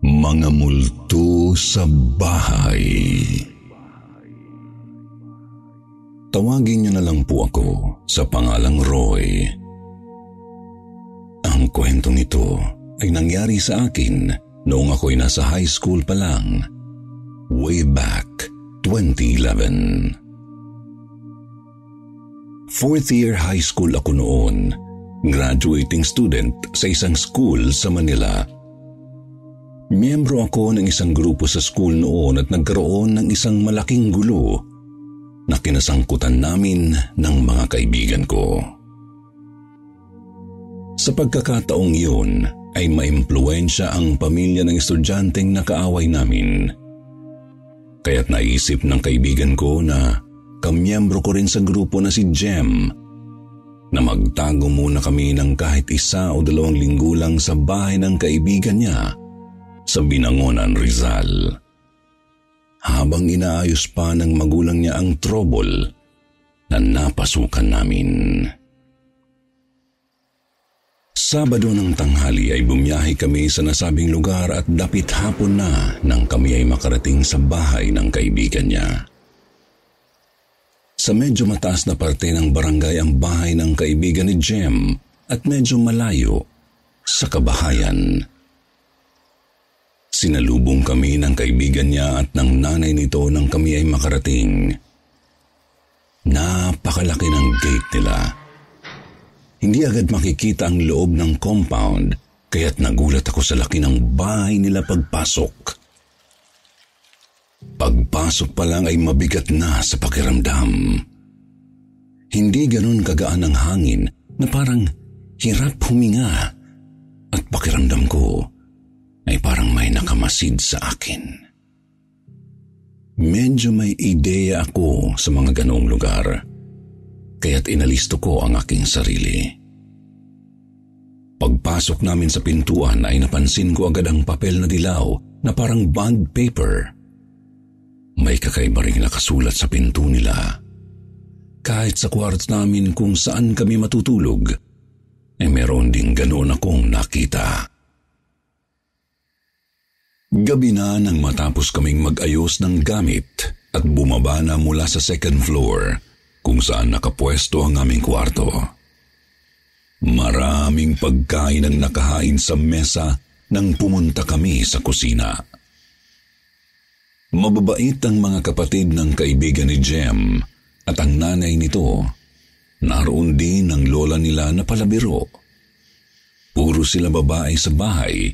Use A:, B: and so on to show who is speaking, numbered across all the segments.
A: Mga multo sa bahay. Tawagin niyo na lang po ako sa pangalang Roy. Ang kwentong ito ay nangyari sa akin noong ako'y nasa high school pa lang, way back 2011. Fourth year high school ako noon, graduating student sa isang school sa Manila. Miyembro ako ng isang grupo sa school noon at nagkaroon ng isang malaking gulo na kinasangkutan namin ng mga kaibigan ko. Sa pagkakataong iyon ay maimpluensya ang pamilya ng estudyanteng nakaaway namin. Kaya't naisip ng kaibigan ko na kamiyembro ko rin sa grupo na si Jem na magtago muna kami ng kahit isa o dalawang linggo lang sa bahay ng kaibigan niya sa Binangonan, Rizal. Habang inaayos pa ng magulang niya ang trouble na napasukan namin. Sabado ng tanghali ay bumiyahe kami sa nasabing lugar at dapit hapon na nang kami ay makarating sa bahay ng kaibigan niya. Sa medyo mataas na parte ng barangay ang bahay ng kaibigan ni Jem at medyo malayo sa kabahayan. Sinalubong kami ng kaibigan niya at ng nanay nito nang kami ay makarating. Napakalaki ng gate nila. Hindi agad makikita ang loob ng compound kaya't nagulat ako sa laki ng bahay nila pagpasok. Pagpasok pa lang ay mabigat na sa pakiramdam. Hindi ganun kagaan ang hangin na parang hirap huminga at pakiramdam ko ay parang may nakamasid sa akin. Medyo may ideya ako sa mga ganoong lugar, kaya't inalisto ko ang aking sarili. Pagpasok namin sa pintuan ay napansin ko agad ang papel na dilaw na parang bond paper. May kakaiba ring nakasulat sa pinto nila. Kahit sa kwarto namin kung saan kami matutulog, ay meron ding ganoon akong nakita. Gabi na nang matapos kaming mag-ayos ng gamit at bumaba na mula sa second floor kung saan nakapwesto ang aming kwarto. Maraming pagkain ang nakahain sa mesa nang pumunta kami sa kusina. Mababait ang mga kapatid ng kaibigan ni Jem at ang nanay nito. Naroon din ang lola nila na palabiro. Puro sila babae sa bahay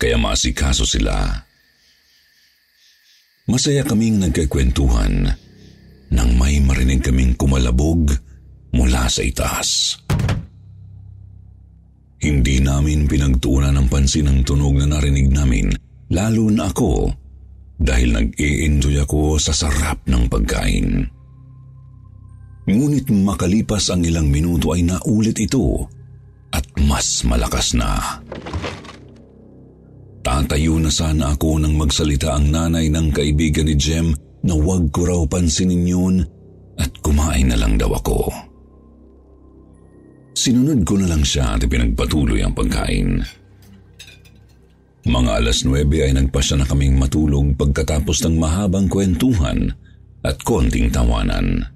A: kaya masikaso sila. Masaya kaming nagkakwentuhan nang may marinig kaming kumalabog mula sa itaas. Hindi namin pinagtuunan ng pansin ang tunog na narinig namin, lalo na ako dahil nag-i-enjoy ako sa sarap ng pagkain. Ngunit makalipas ang ilang minuto ay naulit ito at mas malakas na. Tatayo na sana ako nang magsalita ang nanay ng kaibigan ni Jem na huwag ko raw pansinin yun at kumain na lang daw ako. Sinunod ko na lang siya at pinagpatuloy ang pagkain. Mga alas 9 ay nagpasya na kaming matulog pagkatapos ng mahabang kwentuhan at konting tawanan.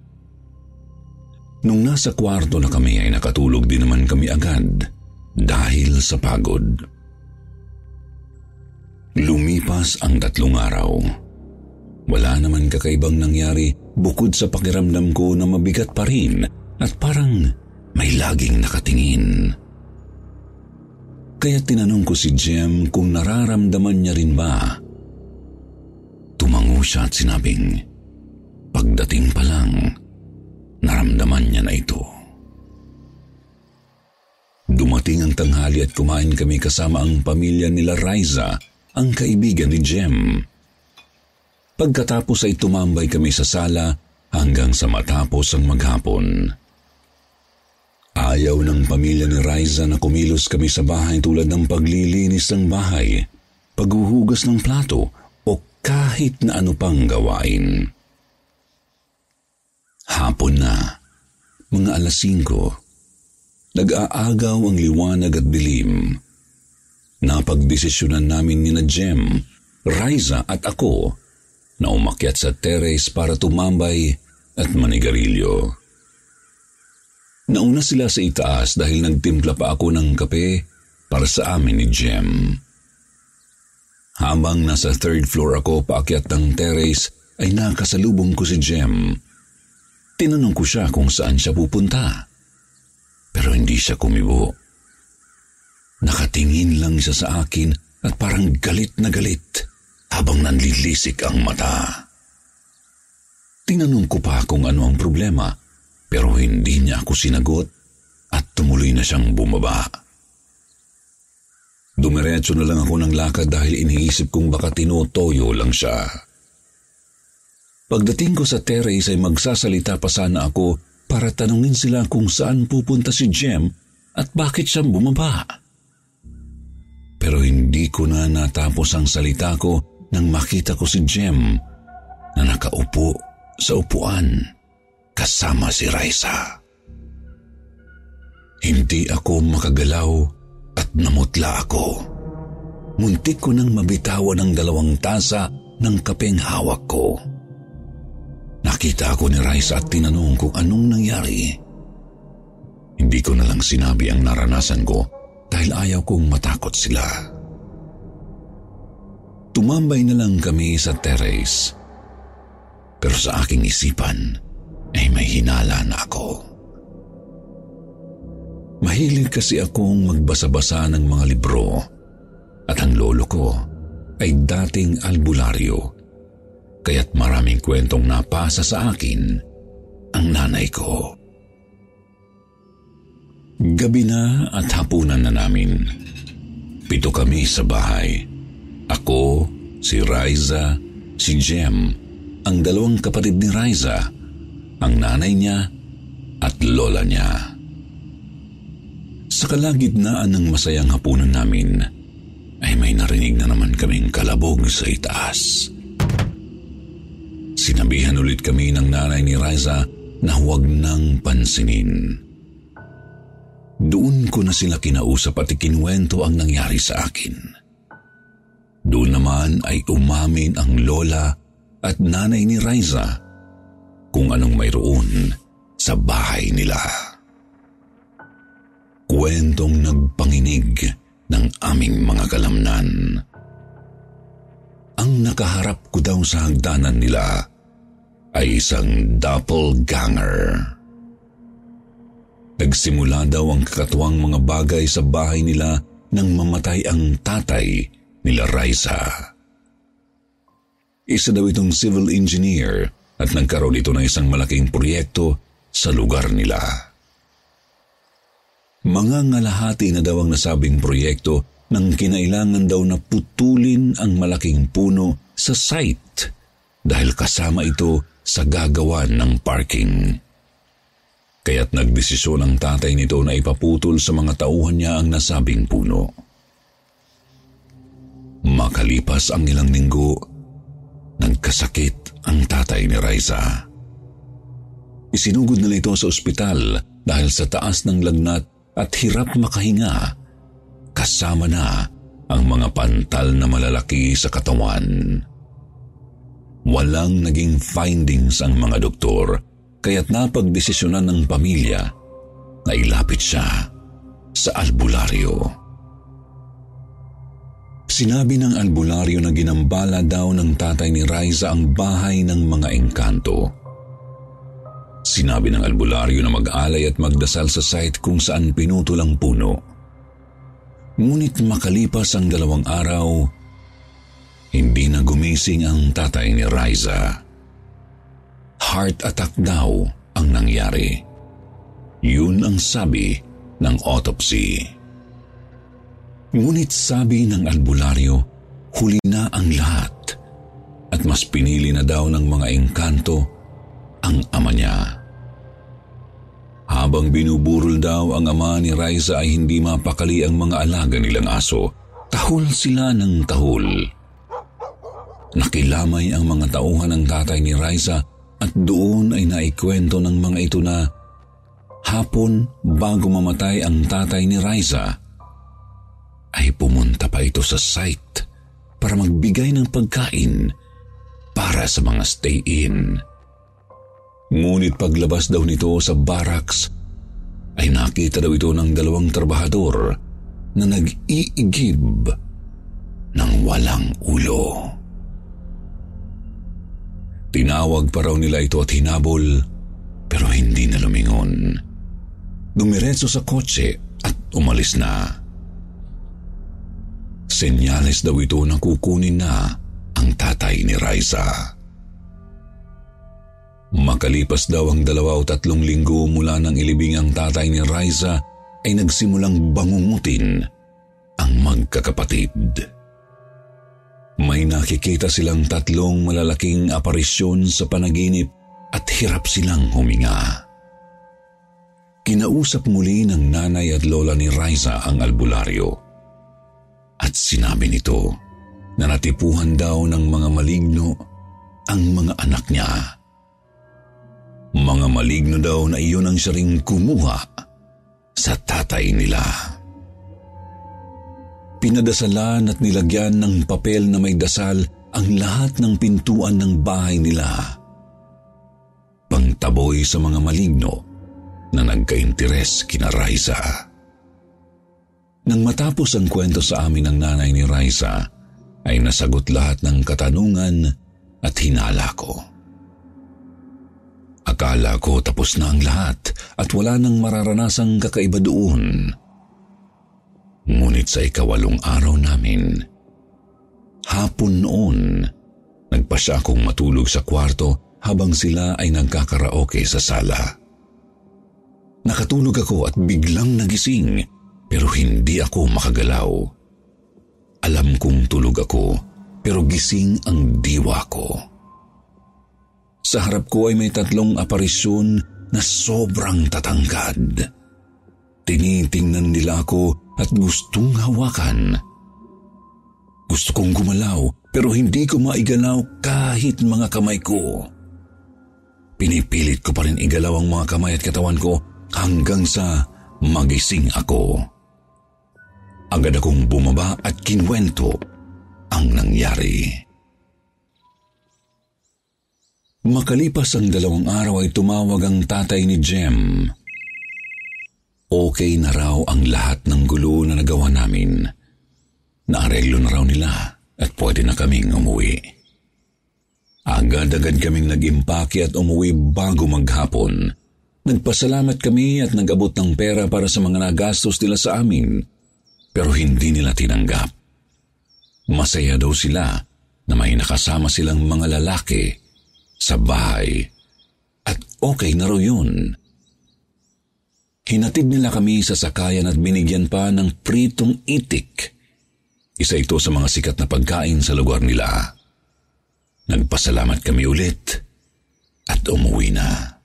A: Nung nasa kwarto na kami ay nakatulog din naman kami agad dahil sa pagod. Lumipas ang tatlong araw. Wala naman kakaibang nangyari bukod sa pakiramdam ko na mabigat pa rin at parang may laging nakatingin. Kaya tinanong ko si Jem kung nararamdaman niya rin ba. Tumango siya at sinabing, pagdating pa lang, naramdaman niya na ito. dumating ang tanghali at kumain kami kasama ang pamilya nila Riza, ang kaibigan ni Jem. Pagkatapos ay tumambay kami sa sala hanggang sa matapos ang maghapon. Ayaw ng pamilya ni Riza na kumilos kami sa bahay tulad ng paglilinis ng bahay, paghuhugas ng plato o kahit na ano pang gawain. Hapon na, mga alas 5, nag-aagaw ang liwanag at dilim. Napagdesisyonan namin ni na Jem, Riza at ako na umakyat sa terrace para tumambay at manigarilyo. Nauna sila sa itaas dahil nagtimpla pa ako ng kape para sa amin ni Jem. Habang nasa third floor ako paakyat ng terrace ay nakasalubong ko si Jem. Tinanong ko siya kung saan siya pupunta. Pero hindi siya kumibo. Nakatingin lang siya sa akin at parang galit na galit habang nanlilisik ang mata. Tinanong ko pa kung ano ang problema pero hindi niya ako sinagot at tumuloy na siyang bumaba. Dumiretso na lang ako ng lakad dahil iniisip kong baka tinutoyo lang siya. Pagdating ko sa terrace ay magsasalita pa sana ako para tanungin sila kung saan pupunta si Jem at bakit siya bumaba. Pero hindi ko na natapos ang salita ko nang makita ko si Jem na nakaupo sa upuan kasama si Raisa. Hindi ako makagalaw at namutla ako. Muntik ko nang mabitawan ang dalawang tasa ng kapeng hawak ko. Nakita ako ni Raisa at tinanong kung anong nangyari. Hindi ko na lang sinabi ang naranasan ko dahil ayaw kong matakot sila. Tumambay na lang kami sa terrace. Pero sa aking isipan, ay may hinala na ako. Mahilig kasi akong magbasa-basa ng mga libro at ang lolo ko ay dating albularyo kaya't maraming kwentong napasa sa akin ang nanay ko. Gabi na at hapunan na namin. Pito kami sa bahay. Ako, si Riza, si Jem, ang dalawang kapatid ni Riza ang nanay niya at lola niya. Sa kalagitnaan ng masayang hapunan namin, ay may narinig na naman kaming kalabog sa itaas. Sinabihan ulit kami ng nanay ni Riza na huwag nang pansinin. Doon ko na sila kinausap at ikinwento ang nangyari sa akin. Doon naman ay umamin ang lola at nanay ni Riza kung anong mayroon sa bahay nila. Kwentong nagpanginig ng aming mga kalamnan. Ang nakaharap ko daw sa hagdanan nila ay isang doppelganger. Nagsimula daw ang kakatuwang mga bagay sa bahay nila nang mamatay ang tatay nila Raisa. Isa daw itong civil engineer at nagkaroon ito ng isang malaking proyekto sa lugar nila. Mga ngalahati na daw ang nasabing proyekto nang kinailangan daw na putulin ang malaking puno sa site dahil kasama ito sa gagawan ng parking. Kaya't nagdesisyon ang tatay nito na ipaputol sa mga tauhan niya ang nasabing puno. Makalipas ang ilang linggo, nagkasakit ang tatay ni Raisa. Isinugod nila ito sa ospital dahil sa taas ng lagnat at hirap makahinga, kasama na ang mga pantal na malalaki sa katawan. Walang naging findings ang mga doktor, kaya't napagdesisyonan ng pamilya na ilapit siya sa albularyo. Sinabi ng albularyo na ginambala daw ng tatay ni Riza ang bahay ng mga engkanto. Sinabi ng albularyo na mag-alay at magdasal sa site kung saan pinutol ang puno. Ngunit makalipas ang dalawang araw, hindi na gumising ang tatay ni Riza. Heart attack daw ang nangyari. Yun ang sabi ng autopsy. Ngunit sabi ng albularyo, huli na ang lahat at mas pinili na daw ng mga engkanto ang ama niya. Habang binuburol daw ang ama ni Raisa ay hindi mapakali ang mga alaga nilang aso. Tahol sila ng tahol. Nakilamay ang mga tauhan ng tatay ni Raisa at doon ay naikwento ng mga ito na hapon bago mamatay ang tatay ni Raisa ay pumunta pa ito sa site para magbigay ng pagkain para sa mga stay-in. Ngunit paglabas daw nito sa barracks, ay nakita daw ito ng dalawang trabahador na nag-iigib ng walang ulo. Tinawag pa raw nila ito at hinabol pero hindi na lumingon. Dumiretso sa kotse at umalis na. Senyales daw ito na kukunin na ang tatay ni Raisa. Makalipas daw ang dalawa o tatlong linggo mula nang ilibing ang tatay ni Riza ay nagsimulang bangungutin ang magkakapatid. May nakikita silang tatlong malalaking aparisyon sa panaginip at hirap silang huminga. Kinausap muli ng nanay at lola ni Riza ang albularyo. At sinabi nito na natipuhan daw ng mga maligno ang mga anak niya mga maligno daw na iyon ang siya kumuha sa tatay nila. Pinadasalan at nilagyan ng papel na may dasal ang lahat ng pintuan ng bahay nila. Pangtaboy sa mga maligno na nagka-interes kina Raisa. Nang matapos ang kwento sa amin ng nanay ni Raisa, ay nasagot lahat ng katanungan at hinala ko. Akala ko tapos na ang lahat at wala nang mararanasang kakaiba doon. Ngunit sa ikawalong araw namin, hapon noon, nagpa siya akong matulog sa kwarto habang sila ay nagkakaraoke sa sala. Nakatulog ako at biglang nagising pero hindi ako makagalaw. Alam kong tulog ako pero gising ang diwa ko. Sa harap ko ay may tatlong aparisyon na sobrang tatangkad. Tinitingnan nila ako at gustong hawakan. Gusto kong gumalaw pero hindi ko maigalaw kahit mga kamay ko. Pinipilit ko pa rin igalaw ang mga kamay at katawan ko hanggang sa magising ako. Agad akong bumaba at kinwento ang nangyari. Makalipas ang dalawang araw ay tumawag ang tatay ni Jem. Okay na raw ang lahat ng gulo na nagawa namin. Naareglo na raw nila at pwede na kaming umuwi. Agad-agad kaming nag-impake at umuwi bago maghapon. Nagpasalamat kami at nag-abot ng pera para sa mga nagastos nila sa amin, pero hindi nila tinanggap. Masaya daw sila na may nakasama silang mga lalaki sa bahay at okay na raw yun. Hinatid nila kami sa sakayan at binigyan pa ng pritong itik. Isa ito sa mga sikat na pagkain sa lugar nila. Nagpasalamat kami ulit at umuwi na.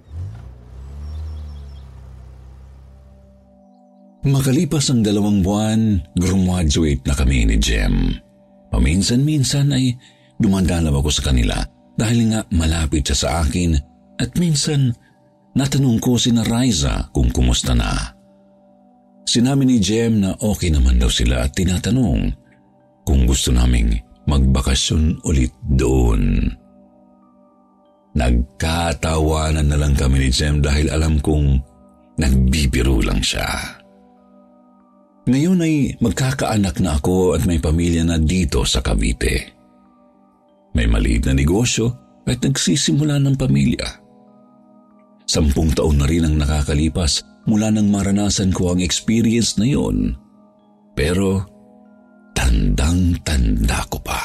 A: Makalipas ang dalawang buwan, graduate na kami ni Jem. Paminsan-minsan ay dumandalaw ako sa kanila dahil nga malapit siya sa akin at minsan natanong ko si na Riza kung kumusta na. Sinabi ni Jem na okay naman daw sila at tinatanong kung gusto naming magbakasyon ulit doon. Nagkatawanan na lang kami ni Jem dahil alam kong nagbibiro lang siya. Ngayon ay magkakaanak na ako at may pamilya na dito sa Cavite. May maliit na negosyo at nagsisimula ng pamilya. Sampung taon na rin ang nakakalipas mula nang maranasan ko ang experience na yon. Pero tandang-tanda ko pa.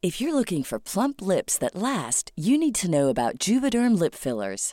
B: If you're looking for plump lips that last, you need to know about Juvederm lip fillers.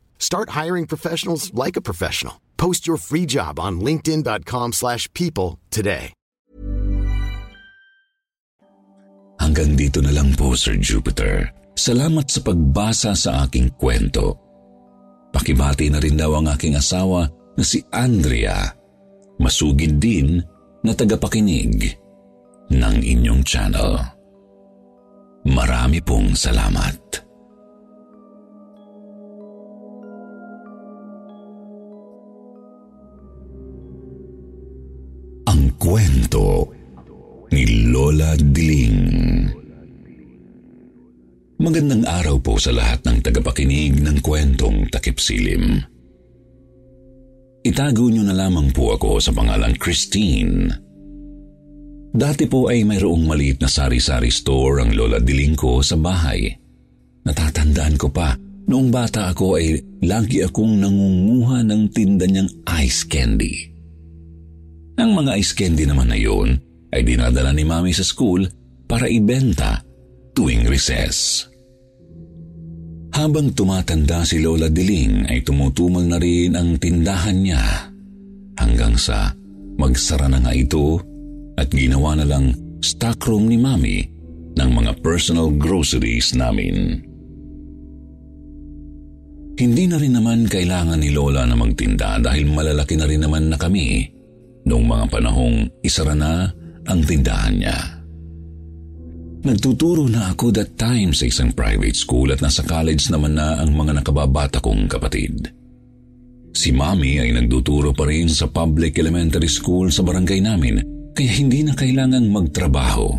C: Start hiring professionals like a professional. Post your free job on linkedin.com/people slash people today.
A: Hanggang dito na lang po, Sir Jupiter. Salamat sa pagbasa sa aking kwento. Pakibati na rin daw ang aking asawa na si Andrea. Masugid din na tagapakinig ng inyong channel. Marami pong salamat. Kwento ni Lola Diling. Magandang araw po sa lahat ng tagapakinig ng kwentong takip silim. Itago niyo na lamang po ako sa pangalang Christine. Dati po ay mayroong maliit na sari-sari store ang Lola Diling ko sa bahay. Natatandaan ko pa, noong bata ako ay lagi akong nangunguha ng tinda niyang ice candy. Ang mga ice candy naman na yun ay dinadala ni Mami sa school para ibenta tuwing recess. Habang tumatanda si Lola Diling ay tumutumal na rin ang tindahan niya hanggang sa magsara na nga ito at ginawa na lang stockroom ni Mami ng mga personal groceries namin. Hindi na rin naman kailangan ni Lola na magtinda dahil malalaki na rin naman na kami noong mga panahong isara na ang tindahan niya. Nagtuturo na ako that time sa isang private school at nasa college naman na ang mga nakababata kong kapatid. Si Mami ay nagtuturo pa rin sa public elementary school sa barangay namin kaya hindi na kailangang magtrabaho.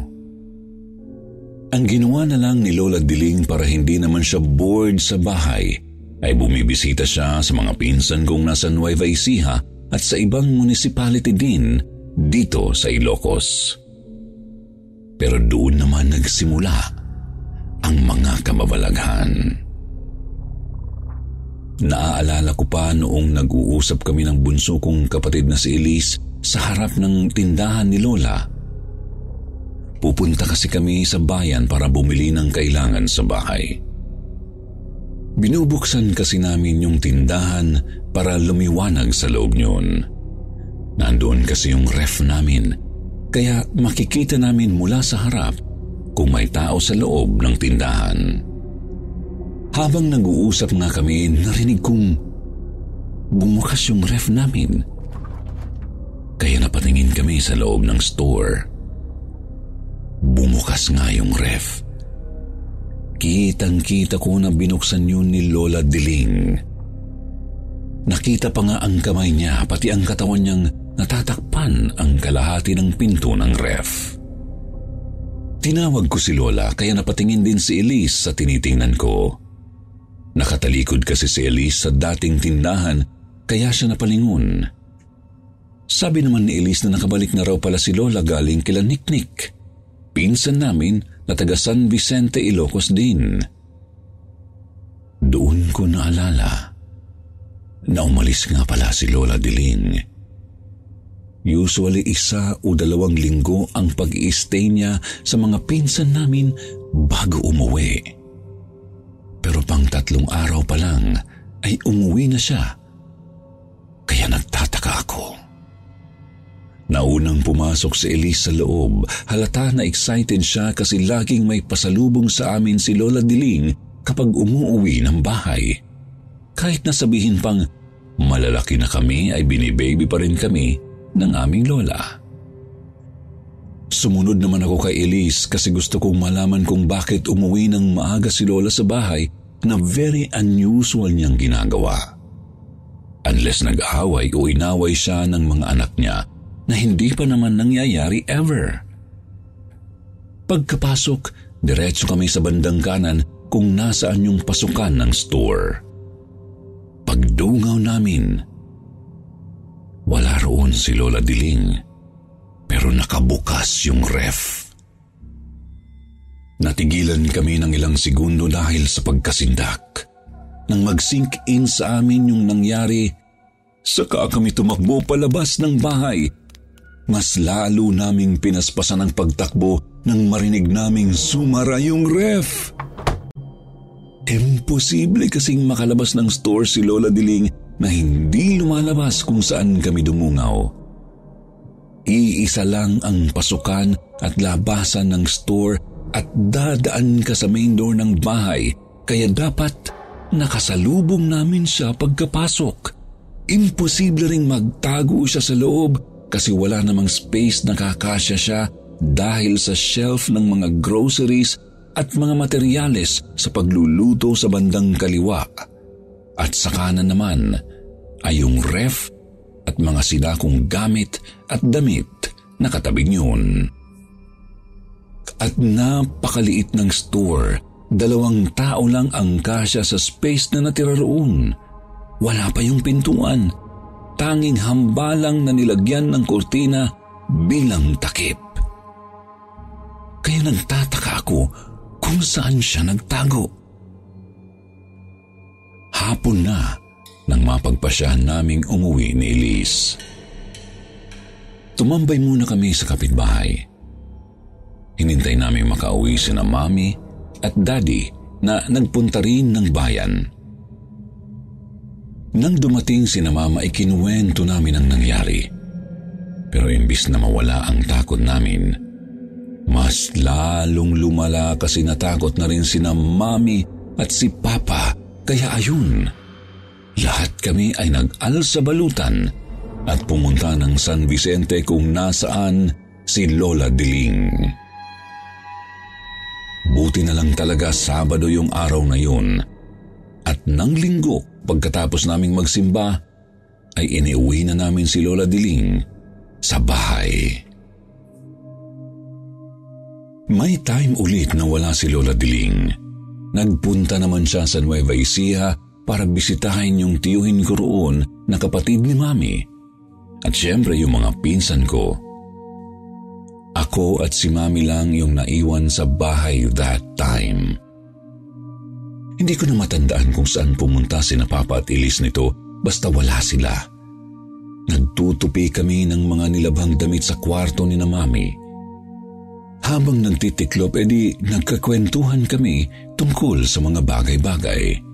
A: Ang ginawa na lang ni Lola Diling para hindi naman siya bored sa bahay ay bumibisita siya sa mga pinsan kong nasa Nueva Ecija at sa ibang municipality din dito sa Ilocos. Pero doon naman nagsimula ang mga kamabalaghan. Naaalala ko pa noong nag-uusap kami ng bunso kong kapatid na si Elise sa harap ng tindahan ni Lola. Pupunta kasi kami sa bayan para bumili ng kailangan sa bahay. Binubuksan kasi namin yung tindahan para lumiwanag sa loob niyon. Nandoon kasi yung ref namin, kaya makikita namin mula sa harap kung may tao sa loob ng tindahan. Habang nag-uusap nga kami, narinig kong bumukas yung ref namin. Kaya napatingin kami sa loob ng store. Bumukas nga yung ref. Kitang-kita ko na binuksan yun ni Lola Diling. Nakita pa nga ang kamay niya, pati ang katawan niyang natatakpan ang kalahati ng pinto ng ref. Tinawag ko si Lola kaya napatingin din si Elise sa tinitingnan ko. Nakatalikod kasi si Elise sa dating tindahan kaya siya napalingon. Sabi naman ni Elise na nakabalik na raw pala si Lola galing kila Niknik. Pinsan namin na taga San Vicente, Ilocos din. Doon ko naalala na umalis nga pala si Lola Diling Usually isa o dalawang linggo ang pag stay niya sa mga pinsan namin bago umuwi. Pero pang tatlong araw pa lang ay umuwi na siya. Kaya nagtataka ako. Naunang pumasok si Elise sa loob, halata na excited siya kasi laging may pasalubong sa amin si Lola Diling kapag umuuwi ng bahay. Kahit nasabihin pang malalaki na kami ay binibaby pa rin kami ng aming lola. Sumunod naman ako kay Elise kasi gusto kong malaman kung bakit umuwi ng maaga si Lola sa bahay na very unusual niyang ginagawa. Unless nag-away o inaway siya ng mga anak niya na hindi pa naman nangyayari ever. Pagkapasok, diretso kami sa bandang kanan kung nasaan yung pasukan ng store. Pagdungaw namin, wala roon si Lola Diling, pero nakabukas yung ref. Natigilan kami ng ilang segundo dahil sa pagkasindak. Nang mag-sink in sa amin yung nangyari, saka kami tumakbo palabas ng bahay. Mas lalo naming pinaspasan ang pagtakbo nang marinig naming sumara yung ref. Imposible kasing makalabas ng store si Lola Diling na hindi lumalabas kung saan kami dumungaw. Iisa lang ang pasukan at labasan ng store at dadaan ka sa main door ng bahay kaya dapat nakasalubong namin siya pagkapasok. Imposible ring magtago siya sa loob kasi wala namang space na kakasya siya dahil sa shelf ng mga groceries at mga materyales sa pagluluto sa bandang kaliwa. At sa kanan naman ay yung ref at mga sinakong gamit at damit na katabing yun. At napakaliit ng store, dalawang tao lang ang kasya sa space na natira roon. Wala pa yung pintuan. Tanging hambalang na nilagyan ng kurtina bilang takip. Kaya nagtataka ako kung saan siya nagtago. Hapon na nang mapagpasyahan naming umuwi ni Elise. Tumambay muna kami sa kapitbahay. Hinintay namin makauwi si na mami at daddy na nagpunta rin ng bayan. Nang dumating si na mama, ikinuwento namin ang nangyari. Pero imbis na mawala ang takot namin, mas lalong lumala kasi natakot na rin si na mami at si papa. Kaya ayun, lahat kami ay nag-al sa balutan at pumunta ng San Vicente kung nasaan si Lola Diling. Buti na lang talaga Sabado yung araw na yun at nang linggo pagkatapos naming magsimba ay iniuwi na namin si Lola Diling sa bahay. May time ulit na wala si Lola Diling. Nagpunta naman siya sa Nueva Ecija para bisitahin yung tiyuhin ko roon na kapatid ni Mami. At siyempre yung mga pinsan ko. Ako at si Mami lang yung naiwan sa bahay that time. Hindi ko na matandaan kung saan pumunta si na Papa at Ilis nito basta wala sila. Nagtutupi kami ng mga nilabhang damit sa kwarto ni na Mami. Habang nagtitiklop, edi nagkakwentuhan kami tungkol sa mga bagay-bagay.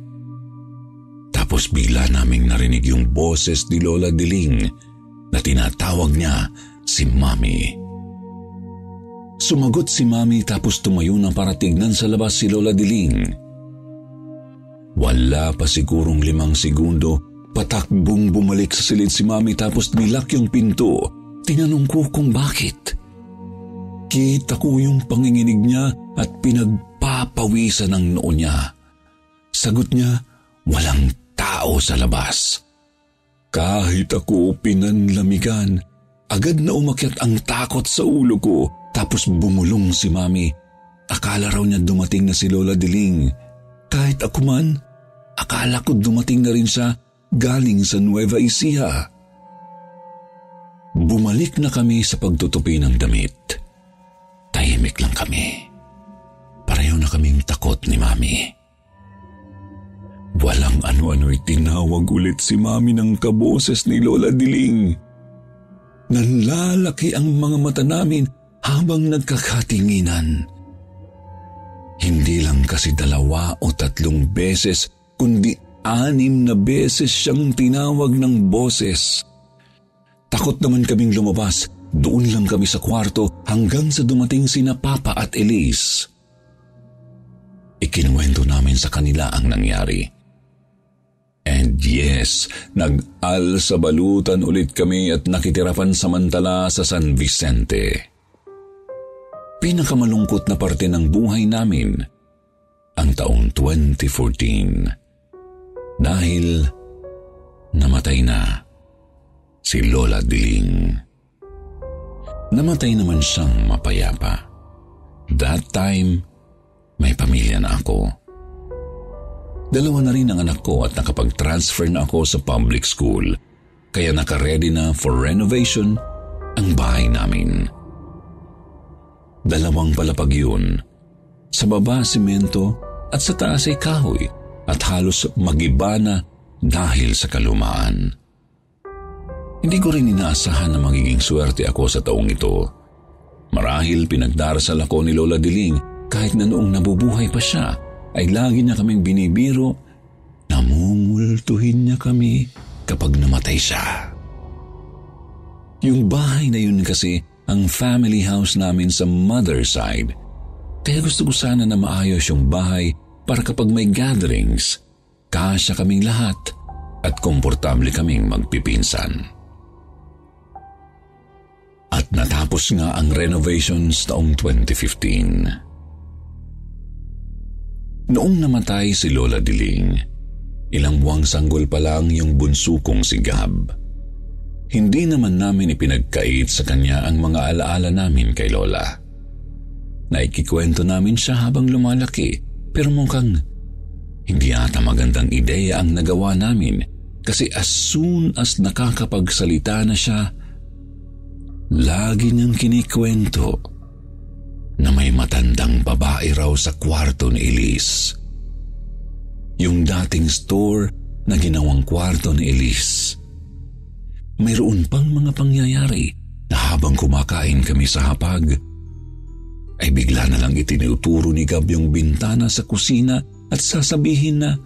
A: Tapos bigla naming narinig yung boses ni Lola Diling na tinatawag niya si Mami. Sumagot si Mami tapos tumayo na para tignan sa labas si Lola Diling. Wala pa sigurong limang segundo, patakbong bumalik sa silid si Mami tapos nilak yung pinto. Tinanong ko kung bakit. Kita ko yung panginginig niya at pinagpapawisan ng noo niya. Sagot niya, walang tao sa labas. Kahit ako pinanlamigan, agad na umakyat ang takot sa ulo ko tapos bumulong si Mami. Akala raw niya dumating na si Lola Diling. Kahit ako man, akala ko dumating na rin siya galing sa Nueva Ecija. Bumalik na kami sa pagtutupi ng damit. Tahimik lang kami. Pareho na kaming takot ni Mami. Walang ano-ano'y tinawag ulit si Mami ng kaboses ni Lola Diling. Nanlalaki ang mga mata namin habang nagkakatinginan. Hindi lang kasi dalawa o tatlong beses, kundi anim na beses siyang tinawag ng boses. Takot naman kaming lumabas. Doon lang kami sa kwarto hanggang sa dumating sina Papa at Elise. Ikinuwento namin sa kanila ang nangyari. And yes, nag-al sa balutan ulit kami at nakitira samantala sa San Vicente. Pinakamalungkot na parte ng buhay namin ang taong 2014 dahil namatay na si Lola Diling. Namatay naman siyang mapayapa. That time, may pamilya na ako. Dalawa na rin ang anak ko at nakapag-transfer na ako sa public school, kaya nakaredy na for renovation ang bahay namin. Dalawang palapag yun. Sa baba, simento at sa taas ay kahoy at halos magiba na dahil sa kalumaan. Hindi ko rin inaasahan na magiging swerte ako sa taong ito. Marahil pinagdarasal ako ni Lola Diling kahit na noong nabubuhay pa siya ay lagi niya kaming binibiro na mumultuhin niya kami kapag namatay siya. Yung bahay na yun kasi ang family house namin sa mother side. Kaya gusto ko sana na maayos yung bahay para kapag may gatherings, kasya kaming lahat at komportable kaming magpipinsan. At natapos nga ang renovations taong 2015. Noong namatay si Lola Diling, ilang buwang sanggol pa lang yung bunso kong si Gab. Hindi naman namin ipinagkait sa kanya ang mga alaala namin kay Lola. Naikikwento namin siya habang lumalaki pero mukhang hindi ata magandang ideya ang nagawa namin kasi as soon as nakakapagsalita na siya, Lagi niyang kinikwento na may matandang babae raw sa kwarto ni Elise. Yung dating store na ginawang kwarto ni Elise. Mayroon pang mga pangyayari na habang kumakain kami sa hapag, ay bigla na lang itinuturo ni Gab yung bintana sa kusina at sasabihin na,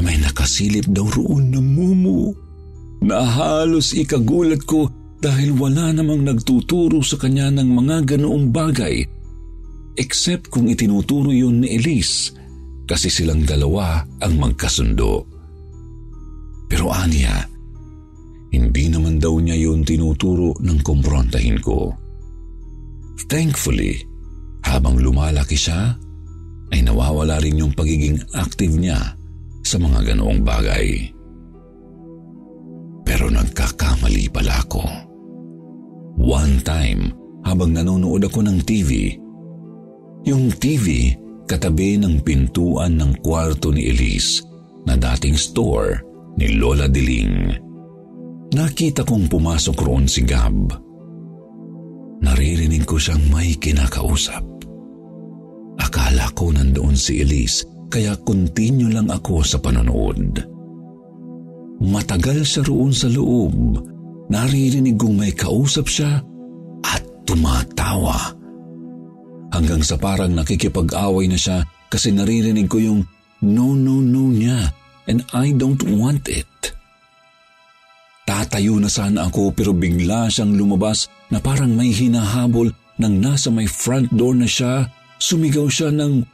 A: may nakasilip daw roon na mumu na halos ikagulat ko dahil wala namang nagtuturo sa kanya ng mga ganoong bagay except kung itinuturo yun ni Elise kasi silang dalawa ang magkasundo. Pero aniya, hindi naman daw niya yun tinuturo ng kumprontahin ko. Thankfully, habang lumalaki siya, ay nawawala rin yung pagiging active niya sa mga ganoong bagay. Pero nagkakamali pala ako. One time, habang nanonood ako ng TV, yung TV katabi ng pintuan ng kwarto ni Elise na dating store ni Lola Diling. Nakita kong pumasok roon si Gab. Naririnig ko siyang may kinakausap. Akala ko nandoon si Elise kaya continue lang ako sa panonood. Matagal siya roon sa loob naririnig kong may kausap siya at tumatawa. Hanggang sa parang nakikipag-away na siya kasi naririnig ko yung no, no, no niya and I don't want it. Tatayo na sana ako pero bigla siyang lumabas na parang may hinahabol nang nasa may front door na siya, sumigaw siya ng,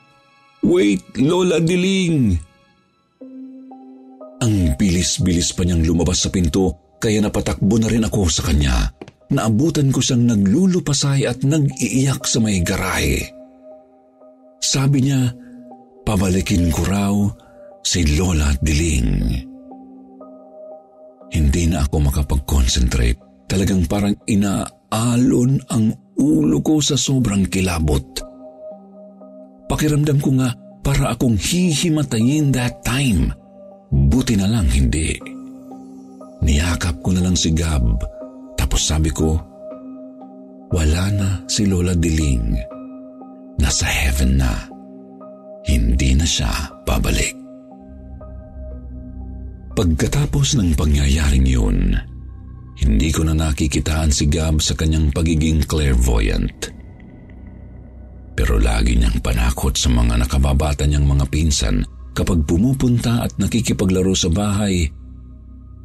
A: Wait, Lola Diling! Ang bilis-bilis pa niyang lumabas sa pinto kaya napatakbo na rin ako sa kanya. Naabutan ko siyang naglulupasay at nag-iiyak sa may garahe. Sabi niya, pabalikin ko raw si Lola Diling. Hindi na ako makapag-concentrate. Talagang parang inaalon ang ulo ko sa sobrang kilabot. Pakiramdam ko nga para akong hihimatayin that time. Buti na lang hindi. Hindi. Niyakap ko na lang si Gab tapos sabi ko, wala na si Lola Diling. Nasa heaven na. Hindi na siya babalik. Pagkatapos ng pangyayaring yun, Hindi ko na nakikitaan si Gab sa kanyang pagiging clairvoyant. Pero lagi niyang panakot sa mga nakababata niyang mga pinsan kapag pumupunta at nakikipaglaro sa bahay,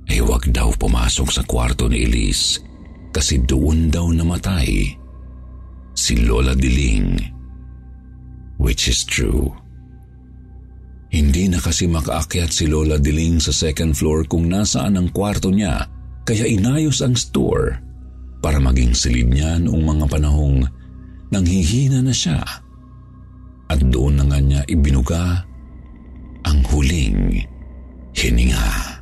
A: ay huwag daw pumasok sa kwarto ni Elise kasi doon daw namatay si Lola Diling. Which is true. Hindi na kasi makaakyat si Lola Diling sa second floor kung nasaan ang kwarto niya kaya inayos ang store para maging silid niya noong mga panahong nanghihina na siya at doon na nga niya ibinuga ang huling hininga.